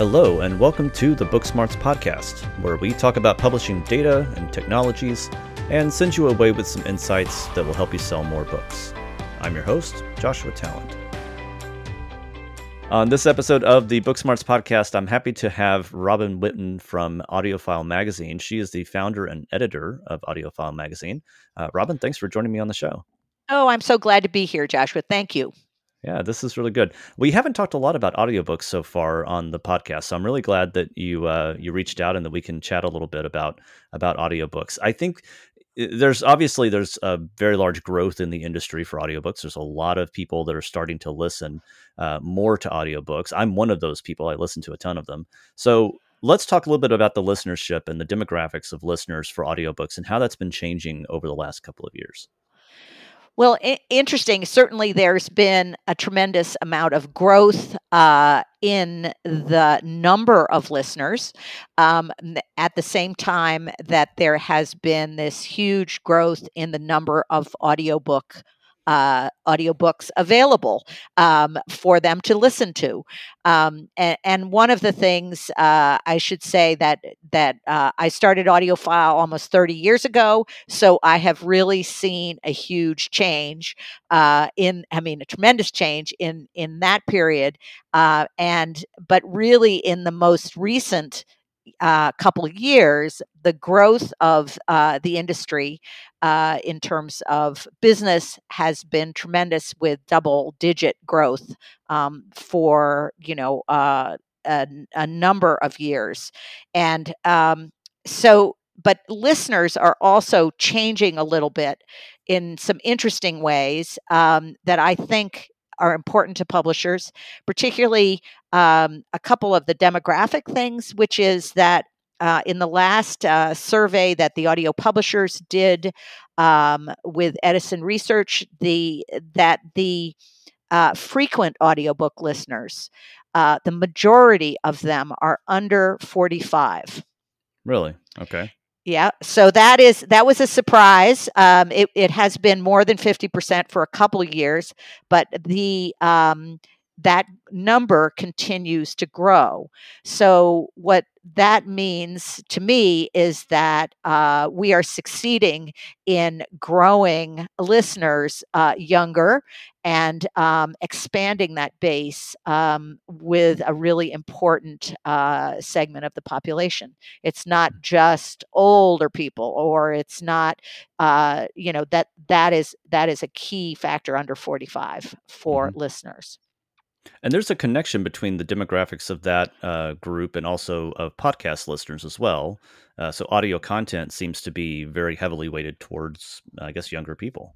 Hello, and welcome to the Booksmarts podcast, where we talk about publishing data and technologies and send you away with some insights that will help you sell more books. I'm your host, Joshua Tallent. On this episode of the Booksmarts podcast, I'm happy to have Robin Whitten from AudioFile Magazine. She is the founder and editor of AudioFile Magazine. Uh, Robin, thanks for joining me on the show. Oh, I'm so glad to be here, Joshua. Thank you. Yeah, this is really good. We haven't talked a lot about audiobooks so far on the podcast, so I'm really glad that you uh, you reached out and that we can chat a little bit about about audiobooks. I think eh, there's obviously there's a very large growth in the industry for audiobooks. There's a lot of people that are starting to listen uh, more to audiobooks. I'm one of those people. I listen to a ton of them. So let's talk a little bit about the listenership and the demographics of listeners for audiobooks and how that's been changing over the last couple of years. Well, I- interesting. Certainly, there's been a tremendous amount of growth uh, in the number of listeners um, at the same time that there has been this huge growth in the number of audiobook uh, audiobooks available um, for them to listen to. Um, and, and, one of the things uh, I should say that that uh, I started AudioFile almost 30 years ago, so I have really seen a huge change uh, in, I mean, a tremendous change in in that period. Uh, and but really in the most recent uh, couple of years, the growth of uh, the industry uh, in terms of business has been tremendous, with double-digit growth um, for you know uh, a, a, number of years, and um, so. But listeners are also changing a little bit in some interesting ways um, that I think are important to publishers, particularly um, a couple of the demographic things, which is that uh, in the last uh, survey that the audio publishers did um, with Edison Research, the that the uh, frequent audiobook listeners, uh, the majority of them are under 45. Really? Okay. Yeah, so that is that was a surprise. Um, it it has been more than fifty percent for a couple years, but the um, that number continues to grow. So, what that means to me is that uh, we are succeeding in growing listeners uh, younger and um, expanding that base um, with a really important uh, segment of the population. It's not just older people, or it's not, uh, you know, that that is that is a key factor under forty five for mm-hmm. listeners. And there's a connection between the demographics of that uh, group and also of podcast listeners as well. Uh, so audio content seems to be very heavily weighted towards, I guess, younger people.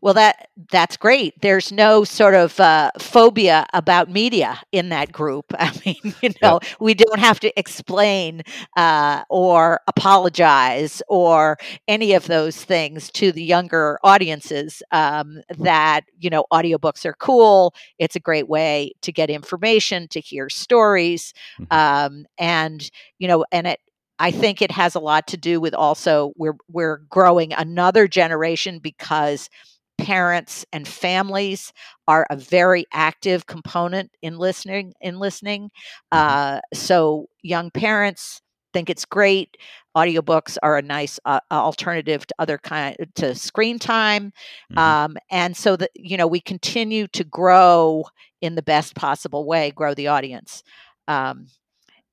Well, that that's great. There's no sort of uh, phobia about media in that group. I mean, you know, yeah. we don't have to explain uh, or apologize or any of those things to the younger audiences. Um, that you know, audiobooks are cool. It's a great way to get information, to hear stories, mm-hmm. um, and you know, and it I think it has a lot to do with also we're we're growing another generation because parents and families are a very active component in listening in listening. Mm-hmm. Uh, so young parents think it's great. Audiobooks are a nice uh, alternative to other kind to screen time, mm-hmm. um, and so that you know we continue to grow in the best possible way, grow the audience, um,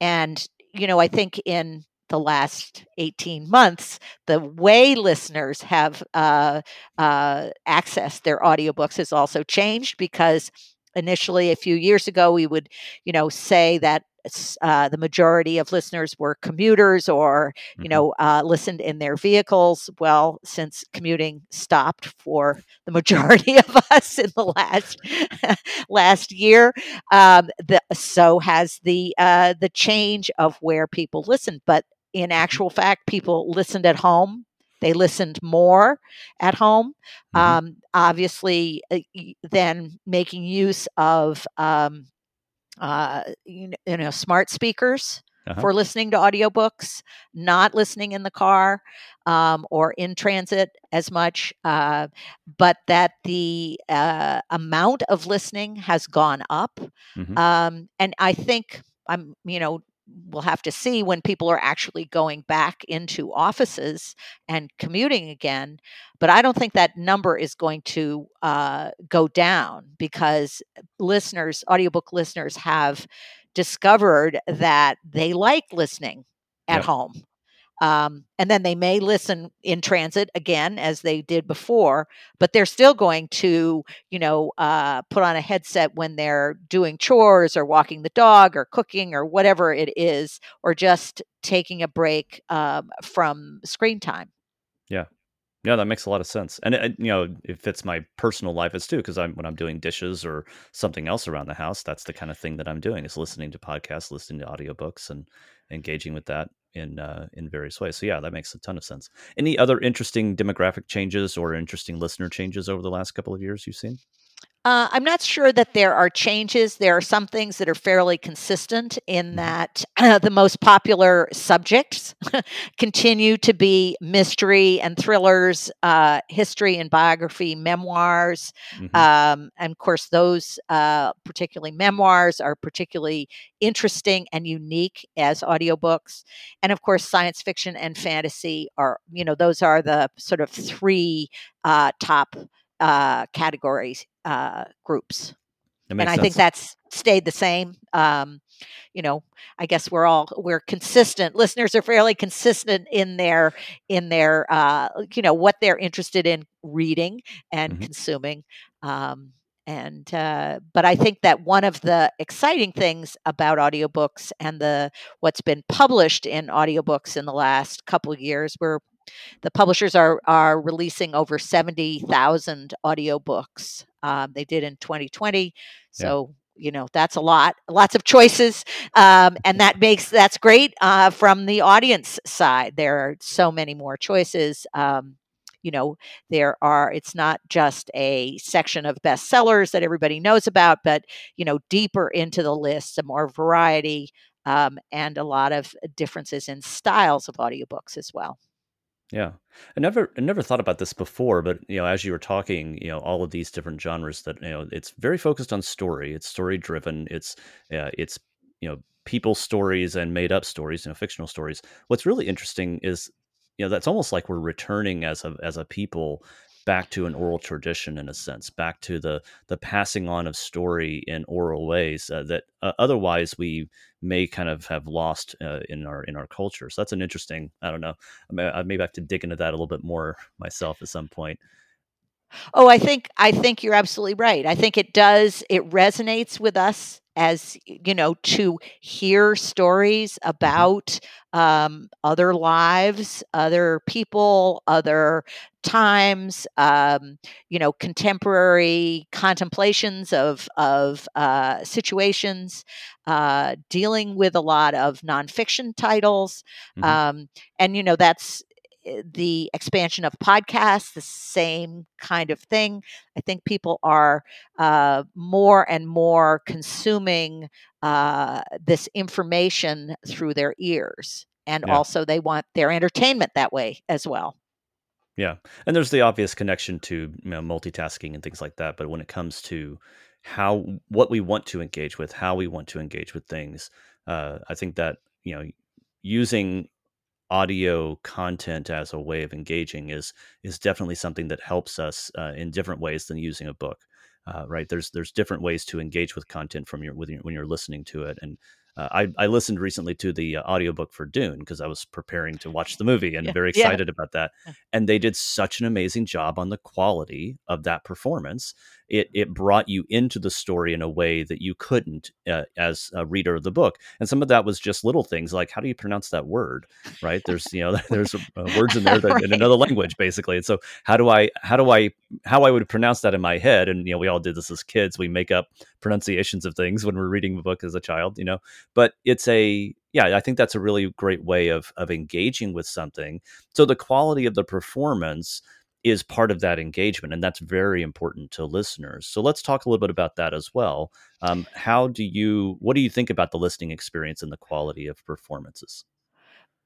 and you know I think in the last 18 months, the way listeners have uh, uh, accessed their audiobooks has also changed because initially a few years ago we would you know say that uh, the majority of listeners were commuters or you mm-hmm. know uh, listened in their vehicles well since commuting stopped for the majority of us in the last last year um, the, so has the uh, the change of where people listen but in actual fact, people listened at home. They listened more at home. Mm-hmm. Um, obviously, uh, then making use of um, uh, you, know, smart speakers uh-huh. for listening to audiobooks, not listening in the car um, or in transit as much, uh, but that the uh, amount of listening has gone up. Mm-hmm. Um, and I think I'm, you know, we'll have to see when people are actually going back into offices and commuting again. But I don't think that number is going to uh, go down because listeners, audiobook listeners, have discovered that they like listening at home. Um, and then they may listen in transit again as they did before, but they're still going to, you know, uh, put on a headset when they're doing chores or walking the dog or cooking or whatever it is, or just taking a break um, from screen time. Yeah. Yeah, that makes a lot of sense, and it, you know, it fits my personal life as too. Because I'm when I'm doing dishes or something else around the house, that's the kind of thing that I'm doing is listening to podcasts, listening to audiobooks, and engaging with that in uh, in various ways. So yeah, that makes a ton of sense. Any other interesting demographic changes or interesting listener changes over the last couple of years you've seen? Uh, I'm not sure that there are changes. There are some things that are fairly consistent in mm-hmm. that uh, the most popular subjects continue to be mystery and thrillers, uh, history and biography, memoirs. Mm-hmm. Um, and of course, those uh, particularly memoirs are particularly interesting and unique as audiobooks. And of course, science fiction and fantasy are, you know, those are the sort of three uh, top uh, categories uh, groups. And I sense. think that's stayed the same. Um, you know, I guess we're all we're consistent. Listeners are fairly consistent in their in their uh, you know what they're interested in reading and mm-hmm. consuming. Um, and uh, but I think that one of the exciting things about audiobooks and the what's been published in audiobooks in the last couple of years, we're the publishers are are releasing over 70,000 audiobooks. Um, they did in 2020. So, yeah. you know, that's a lot, lots of choices. Um, and that makes, that's great uh, from the audience side. There are so many more choices. Um, you know, there are, it's not just a section of bestsellers that everybody knows about, but, you know, deeper into the list, some more variety. Um, and a lot of differences in styles of audiobooks as well. Yeah. I never I never thought about this before, but you know, as you were talking, you know, all of these different genres that, you know, it's very focused on story. It's story driven. It's uh, it's you know, people stories and made up stories, you know, fictional stories. What's really interesting is you know, that's almost like we're returning as a as a people back to an oral tradition in a sense, back to the the passing on of story in oral ways uh, that uh, otherwise we may kind of have lost uh, in our in our culture. So that's an interesting. I don't know. I may, I maybe have to dig into that a little bit more myself at some point. Oh, I think I think you're absolutely right. I think it does. It resonates with us as you know to hear stories mm-hmm. about um, other lives, other people, other times, um, you know, contemporary contemplations of of uh, situations, uh, dealing with a lot of nonfiction titles, mm-hmm. um, and you know that's eh, the expansion of podcasts, the same kind of thing. I think people are uh, more and more consuming uh, this information through their ears. And yeah. also, they want their entertainment that way as well. Yeah, and there's the obvious connection to you know, multitasking and things like that. But when it comes to how what we want to engage with, how we want to engage with things, uh, I think that you know using audio content as a way of engaging is is definitely something that helps us uh, in different ways than using a book. Uh, right? There's there's different ways to engage with content from your, your when you're listening to it, and uh, I, I listened recently to the uh, audiobook for Dune because I was preparing to watch the movie and yeah, very excited yeah. about that. And they did such an amazing job on the quality of that performance. It it brought you into the story in a way that you couldn't uh, as a reader of the book. And some of that was just little things like how do you pronounce that word, right? There's you know there's uh, words in there that, right. in another language basically. And so how do I how do I how I would pronounce that in my head? And you know we all did this as kids. We make up pronunciations of things when we're reading the book as a child, you know but it's a yeah i think that's a really great way of of engaging with something so the quality of the performance is part of that engagement and that's very important to listeners. So let's talk a little bit about that as well. Um, how do you what do you think about the listening experience and the quality of performances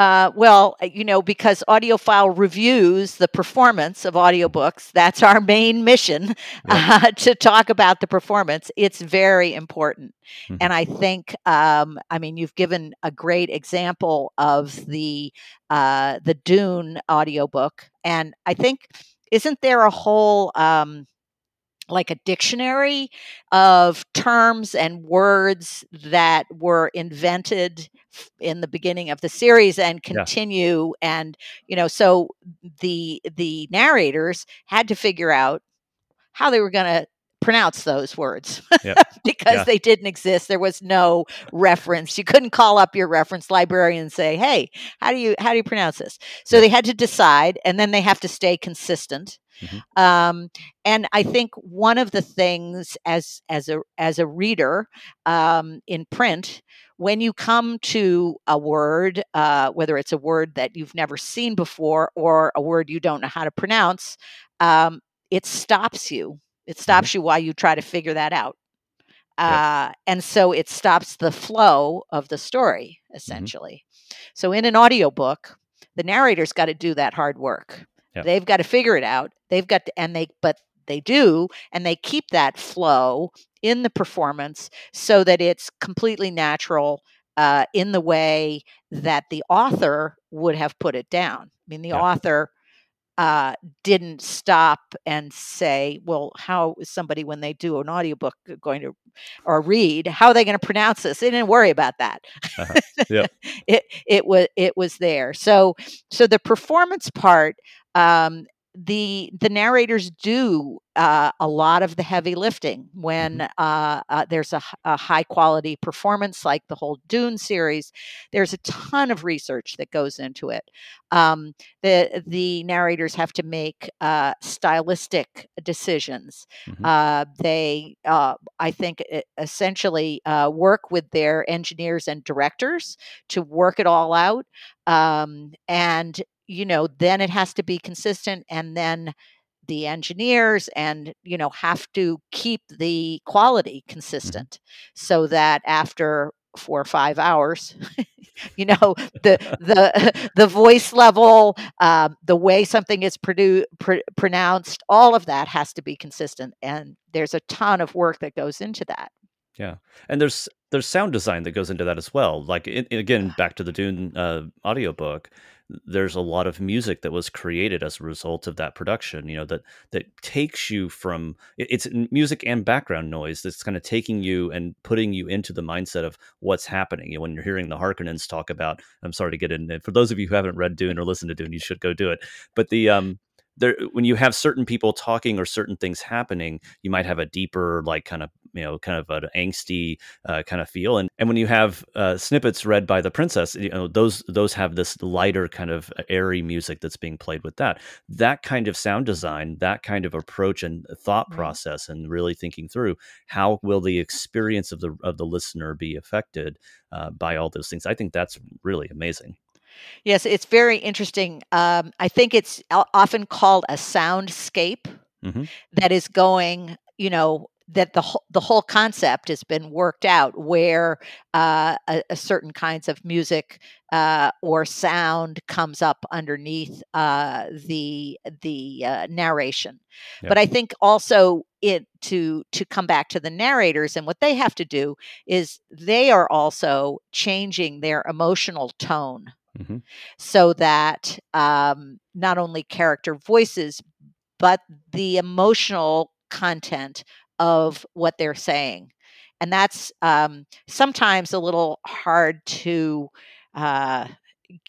Uh, well, uh, you know, because AudioFile reviews the performance of audiobooks, that's our main mission uh, to talk about the performance. It's very important. Mm-hmm. And I think, um, I mean, you've given a great example of the uh, the Dune audiobook. And I think, isn't there a whole um, like a dictionary of terms and words that were invented in the beginning of the series and continue yeah. and you know so the the narrators had to figure out how they were going to pronounce those words yep. because yeah. they didn't exist there was no reference you couldn't call up your reference librarian and say hey how do you how do you pronounce this so they had to decide and then they have to stay consistent Mm-hmm. Um, and I think one of the things as as a as a reader um, in print, when you come to a word, uh, whether it's a word that you've never seen before or a word you don't know how to pronounce, um, it stops you. It mm-hmm. stops mm-hmm. you while you try to figure that out. Uh, And so it stops the flow of the story, mm-hmm. essentially. Mm-hmm. So in an audiobook, the narrator's got to do that hard work. Yep. They've got to figure it out. They've got to, and they, but they do, and they keep that flow in the performance so that it's completely natural uh, in the way that the author would have put it down. I mean, the yep. author uh, didn't stop and say, well, how is somebody, when they do an audiobook, going to, or read, how are they going to pronounce this? They didn't worry about that. Uh-huh. Yeah. it, it was, it was there. So, so the performance part, um, the the narrators do uh, a lot of the heavy lifting when mm-hmm. uh, uh, there's a, a, high quality performance like the whole Dune series. There's a ton of research that goes into it. Um, the the narrators have to make uh, stylistic decisions. Mm-hmm. Uh, they, uh, I think, essentially work with their engineers and directors to work it all out. Um, and you know, then it has to be consistent and then the engineers and you know have to keep the quality mm-hmm. consistent so that after four or five hours you know the the the voice level um, the way something is produ- pr- pronounced all of that has to be consistent and there's a ton of work that goes into that yeah and there's there's sound design that goes into that as well like it, again back to the dune uh, audiobook there's a lot of music that was created as a result of that production you know that that takes you from it's music and background noise that's kind of taking you and putting you into the mindset of what's happening you know, when you're hearing the harkonnens talk about i'm sorry to get in for those of you who haven't read dune or listened to dune you should go do it but the um there when you have certain people talking or certain things happening you might have a deeper like kind of you know kind of an angsty uh, kind of feel and and when you have uh, snippets read by the princess you know those those have this lighter kind of airy music that's being played with that that kind of sound design that kind of approach and thought mm-hmm. process and really thinking through how will the experience of the of the listener be affected uh, by all those things i think that's really amazing Yes, it's very interesting. Um, I think it's often called a soundscape mm-hmm. that is going, you know, that the whole, the whole concept has been worked out where uh, a, a, certain kinds of music uh, or sound comes up underneath uh, the the uh, narration. But I think also it to to come back to the narrators and what they have to do is they are also changing their emotional tone mm-hmm. so that um, not only character voices, but the emotional content of what they're saying. And that's um, sometimes a little hard to uh,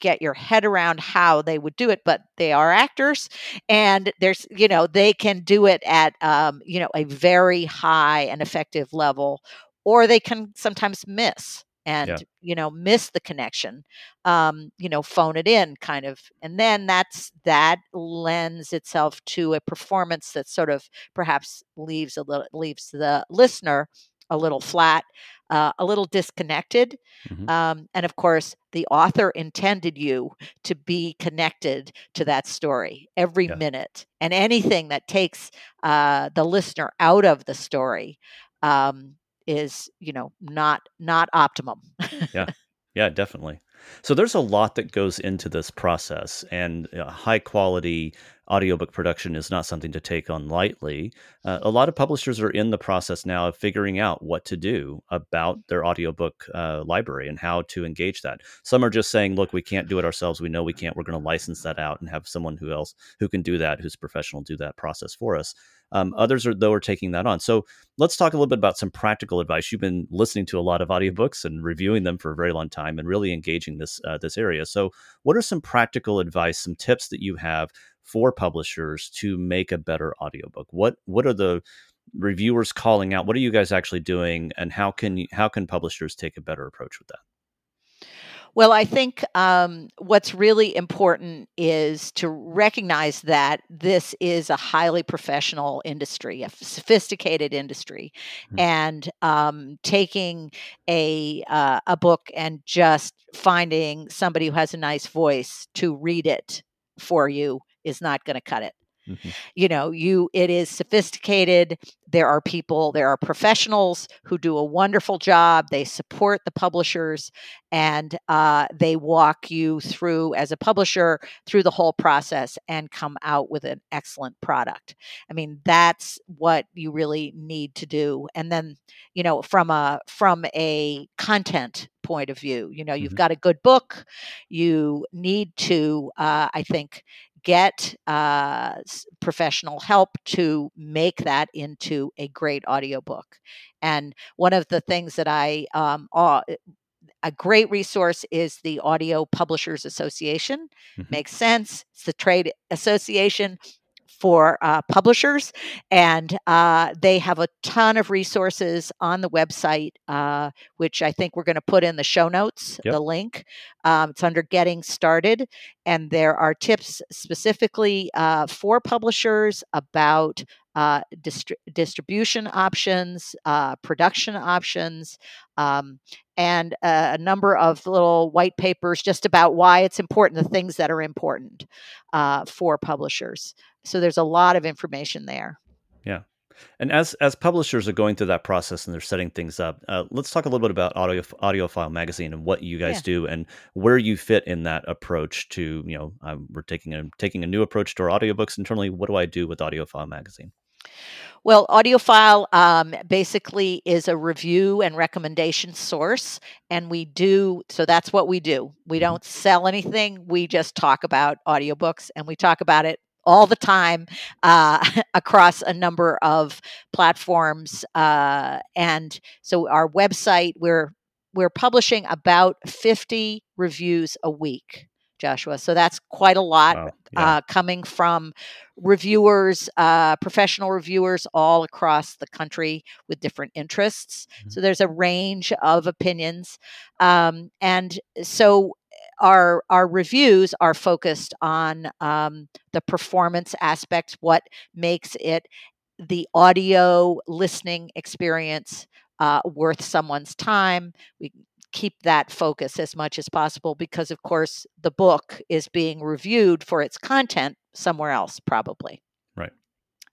get your head around how they would do it, but they are actors and there's, you know, they can do it at, um, you know, a very high and effective level, or they can sometimes miss and yeah. you know miss the connection um you know phone it in kind of and then that's that lends itself to a performance that sort of perhaps leaves a little leaves the listener a little flat uh, a little disconnected mm-hmm. um, and of course the author intended you to be connected to that story every yeah. minute and anything that takes uh, the listener out of the story um, is you know not not optimum yeah yeah definitely So there's a lot that goes into this process, and uh, high quality audiobook production is not something to take on lightly. Uh, a lot of publishers are in the process now of figuring out what to do about their audiobook uh, library and how to engage that. Some are just saying, look, we can't do it ourselves. We know we can't. We're going to license that out and have someone who else who can do that, who's professional, do that process for us. Um, others are though are taking that on. So let's talk a little bit about some practical advice. You've been listening to a lot of audiobooks and reviewing them for a very long time and really engaging this uh, this area. So what are some practical advice, some tips that you have for publishers to make a better audiobook? What what are the reviewers calling out? What are you guys actually doing, and how can you, how can publishers take a better approach with that? Well, I think um, what's really important is to recognize that this is a highly professional industry, a sophisticated industry, mm-hmm. and um, taking a uh, a book and just finding somebody who has a nice voice to read it for you is not going to cut it. Mm-hmm. You know, you it is sophisticated. There are people, there are professionals who do a wonderful job. They support the publishers and uh, they walk you through, as a publisher, through the whole process and come out with an excellent product. I mean, that's what you really need to do. And then, you know, from a from a content point of view, you know, you've mm-hmm. got a good book. You need to, uh, I think, get uh, professional help to make that into a great audiobook. And one of the things that I, um, a great resource is the Audio Publishers Association. Mm-hmm. Makes sense. It's the trade association for uh, publishers, and uh, they have a ton of resources on the website, uh, which I think we're going to put in the show notes. Yep. The link. Um, it's under Getting Started, and there are tips specifically uh, for publishers about uh, distri- distribution options, uh, production options, um, and a, a, number of little white papers just about why it's important, the things that are important uh, for publishers. So there's a lot of information there. Yeah. And as as publishers are going through that process and they're setting things up, uh, let's talk a little bit about Audio AudioFile Magazine and what you guys yeah. do and where you fit in that approach to you know um, we're taking a taking a new approach to our audiobooks internally. What do I do with AudioFile Magazine? Well, AudioFile um, basically is a review and recommendation source, and we do so. That's what we do. We mm-hmm. don't sell anything. We just talk about audiobooks, and we talk about it all the time uh, across a number of platforms. Uh, and so our website, we're we're publishing about 50 reviews a week. Joshua. So that's quite a lot wow. yeah. uh, coming from reviewers, uh, professional reviewers all across the country with different interests. Mm-hmm. So there's a range of opinions. Um, and so our our reviews are focused on um, the performance aspects, what makes it the audio listening experience uh, worth someone's time. We keep that focus as much as possible because, of course, the book is being reviewed for its content somewhere else, probably. Right.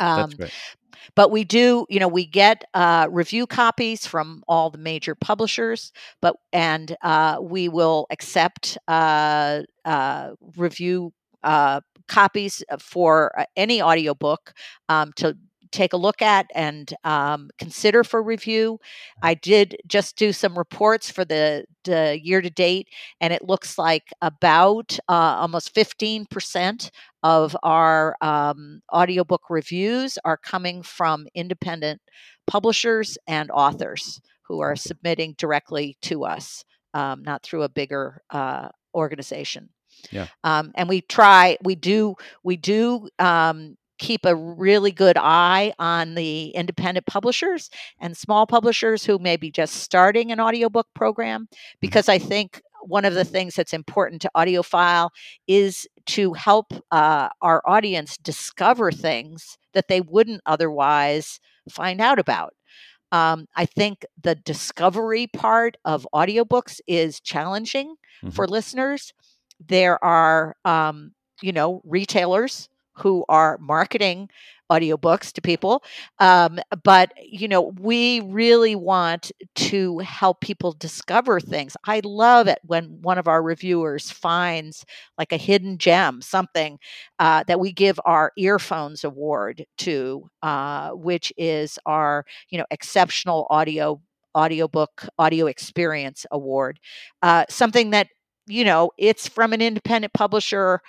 Um, That's But we do, you know, we get uh, review copies from all the major publishers, but and uh, we will accept uh, uh review uh, copies for uh, any audiobook um, to take a look at and um, consider for review. I did just do some reports for the, the year to date, and it looks like about uh, almost 15% of our um, audiobook reviews are coming from independent publishers and authors who are submitting directly to us, um, not through a bigger uh, organization. Yeah. Um, and we try, we do, we do um, keep a really good eye on the independent publishers and small publishers who may be just starting an audiobook program mm-hmm. because I think one of the things that's important to AudioFile is to help uh, our audience discover things that they wouldn't otherwise find out about. Um, I think the discovery part of audiobooks is challenging mm-hmm. for listeners. There are, um, you know, retailers who are marketing audiobooks to people. Um, but, you know, we really want to help people discover things. I love it when one of our reviewers finds like a hidden gem, something uh, that we give our earphones award to, uh, which is our, you know, exceptional audio audiobook audio experience award uh, something that you know it's from an independent publisher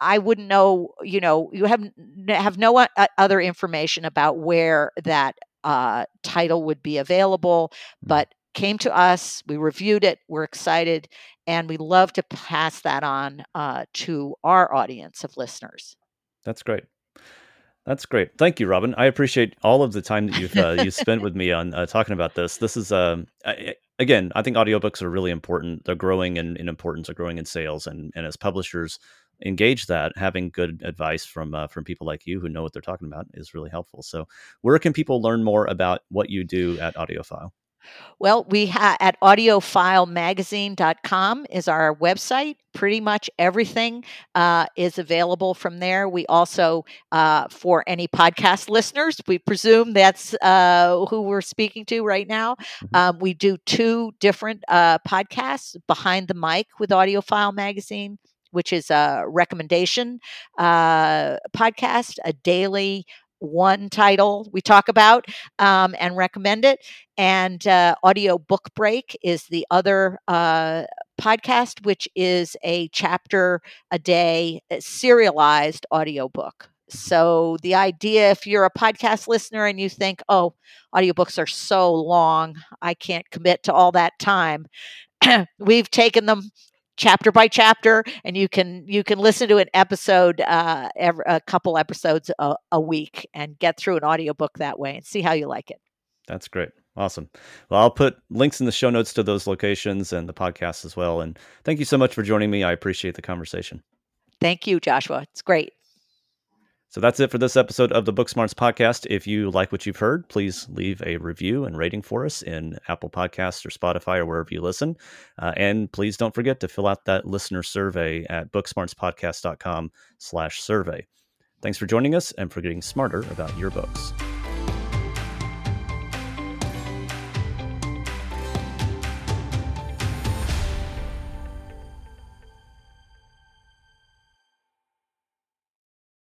I wouldn't know, you know, you have have no uh, other information about where that uh, title would be available, mm. but came to us, we reviewed it, we're excited, and we love to pass that on uh, to our audience of listeners. That's great. That's great. Thank you, Robin. I appreciate all of the time that you've uh, you spent with me on uh, talking about this. This is um, I, again, I think audiobooks are really important. They're growing in, in importance, they're growing in sales, and and as publishers, engage that, having good advice from uh, from people like you who know what they're talking about is really helpful. So, where can people learn more about what you do at AudioFile? Well, we have at audiofilemagazine.com is our website. Pretty much everything uh, is available from there. We also, uh, for any podcast listeners, we presume that's uh, who we're speaking to right now. Mm-hmm. Um, we do two different uh, podcasts Behind the Mic with AudioFile Magazine which is a recommendation uh, podcast, a daily one title we talk about um, and recommend it. And uh, Audio Book Break is the other uh, podcast, which is a chapter a day uh, serialized audiobook. So the idea, if you're a podcast listener and you think, oh, audiobooks are so long, I can't commit to all that time. We've taken them chapter by chapter and you can you can listen to an episode uh every, a couple episodes a, a week and get through an audiobook that way and see how you like it. That's great. Awesome. Well i'll put links in the show notes to those locations and the podcast as well and thank you so much for joining me. I appreciate the conversation. Thank you joshua. It's great so that's it for this episode of the Booksmarts podcast. If you like what you've heard, please leave a review and rating for us in Apple Podcasts or Spotify or wherever you listen. Uh, and please don't forget to fill out that listener survey at booksmartspodcast.com slash survey. Thanks for joining us and for getting smarter about your books.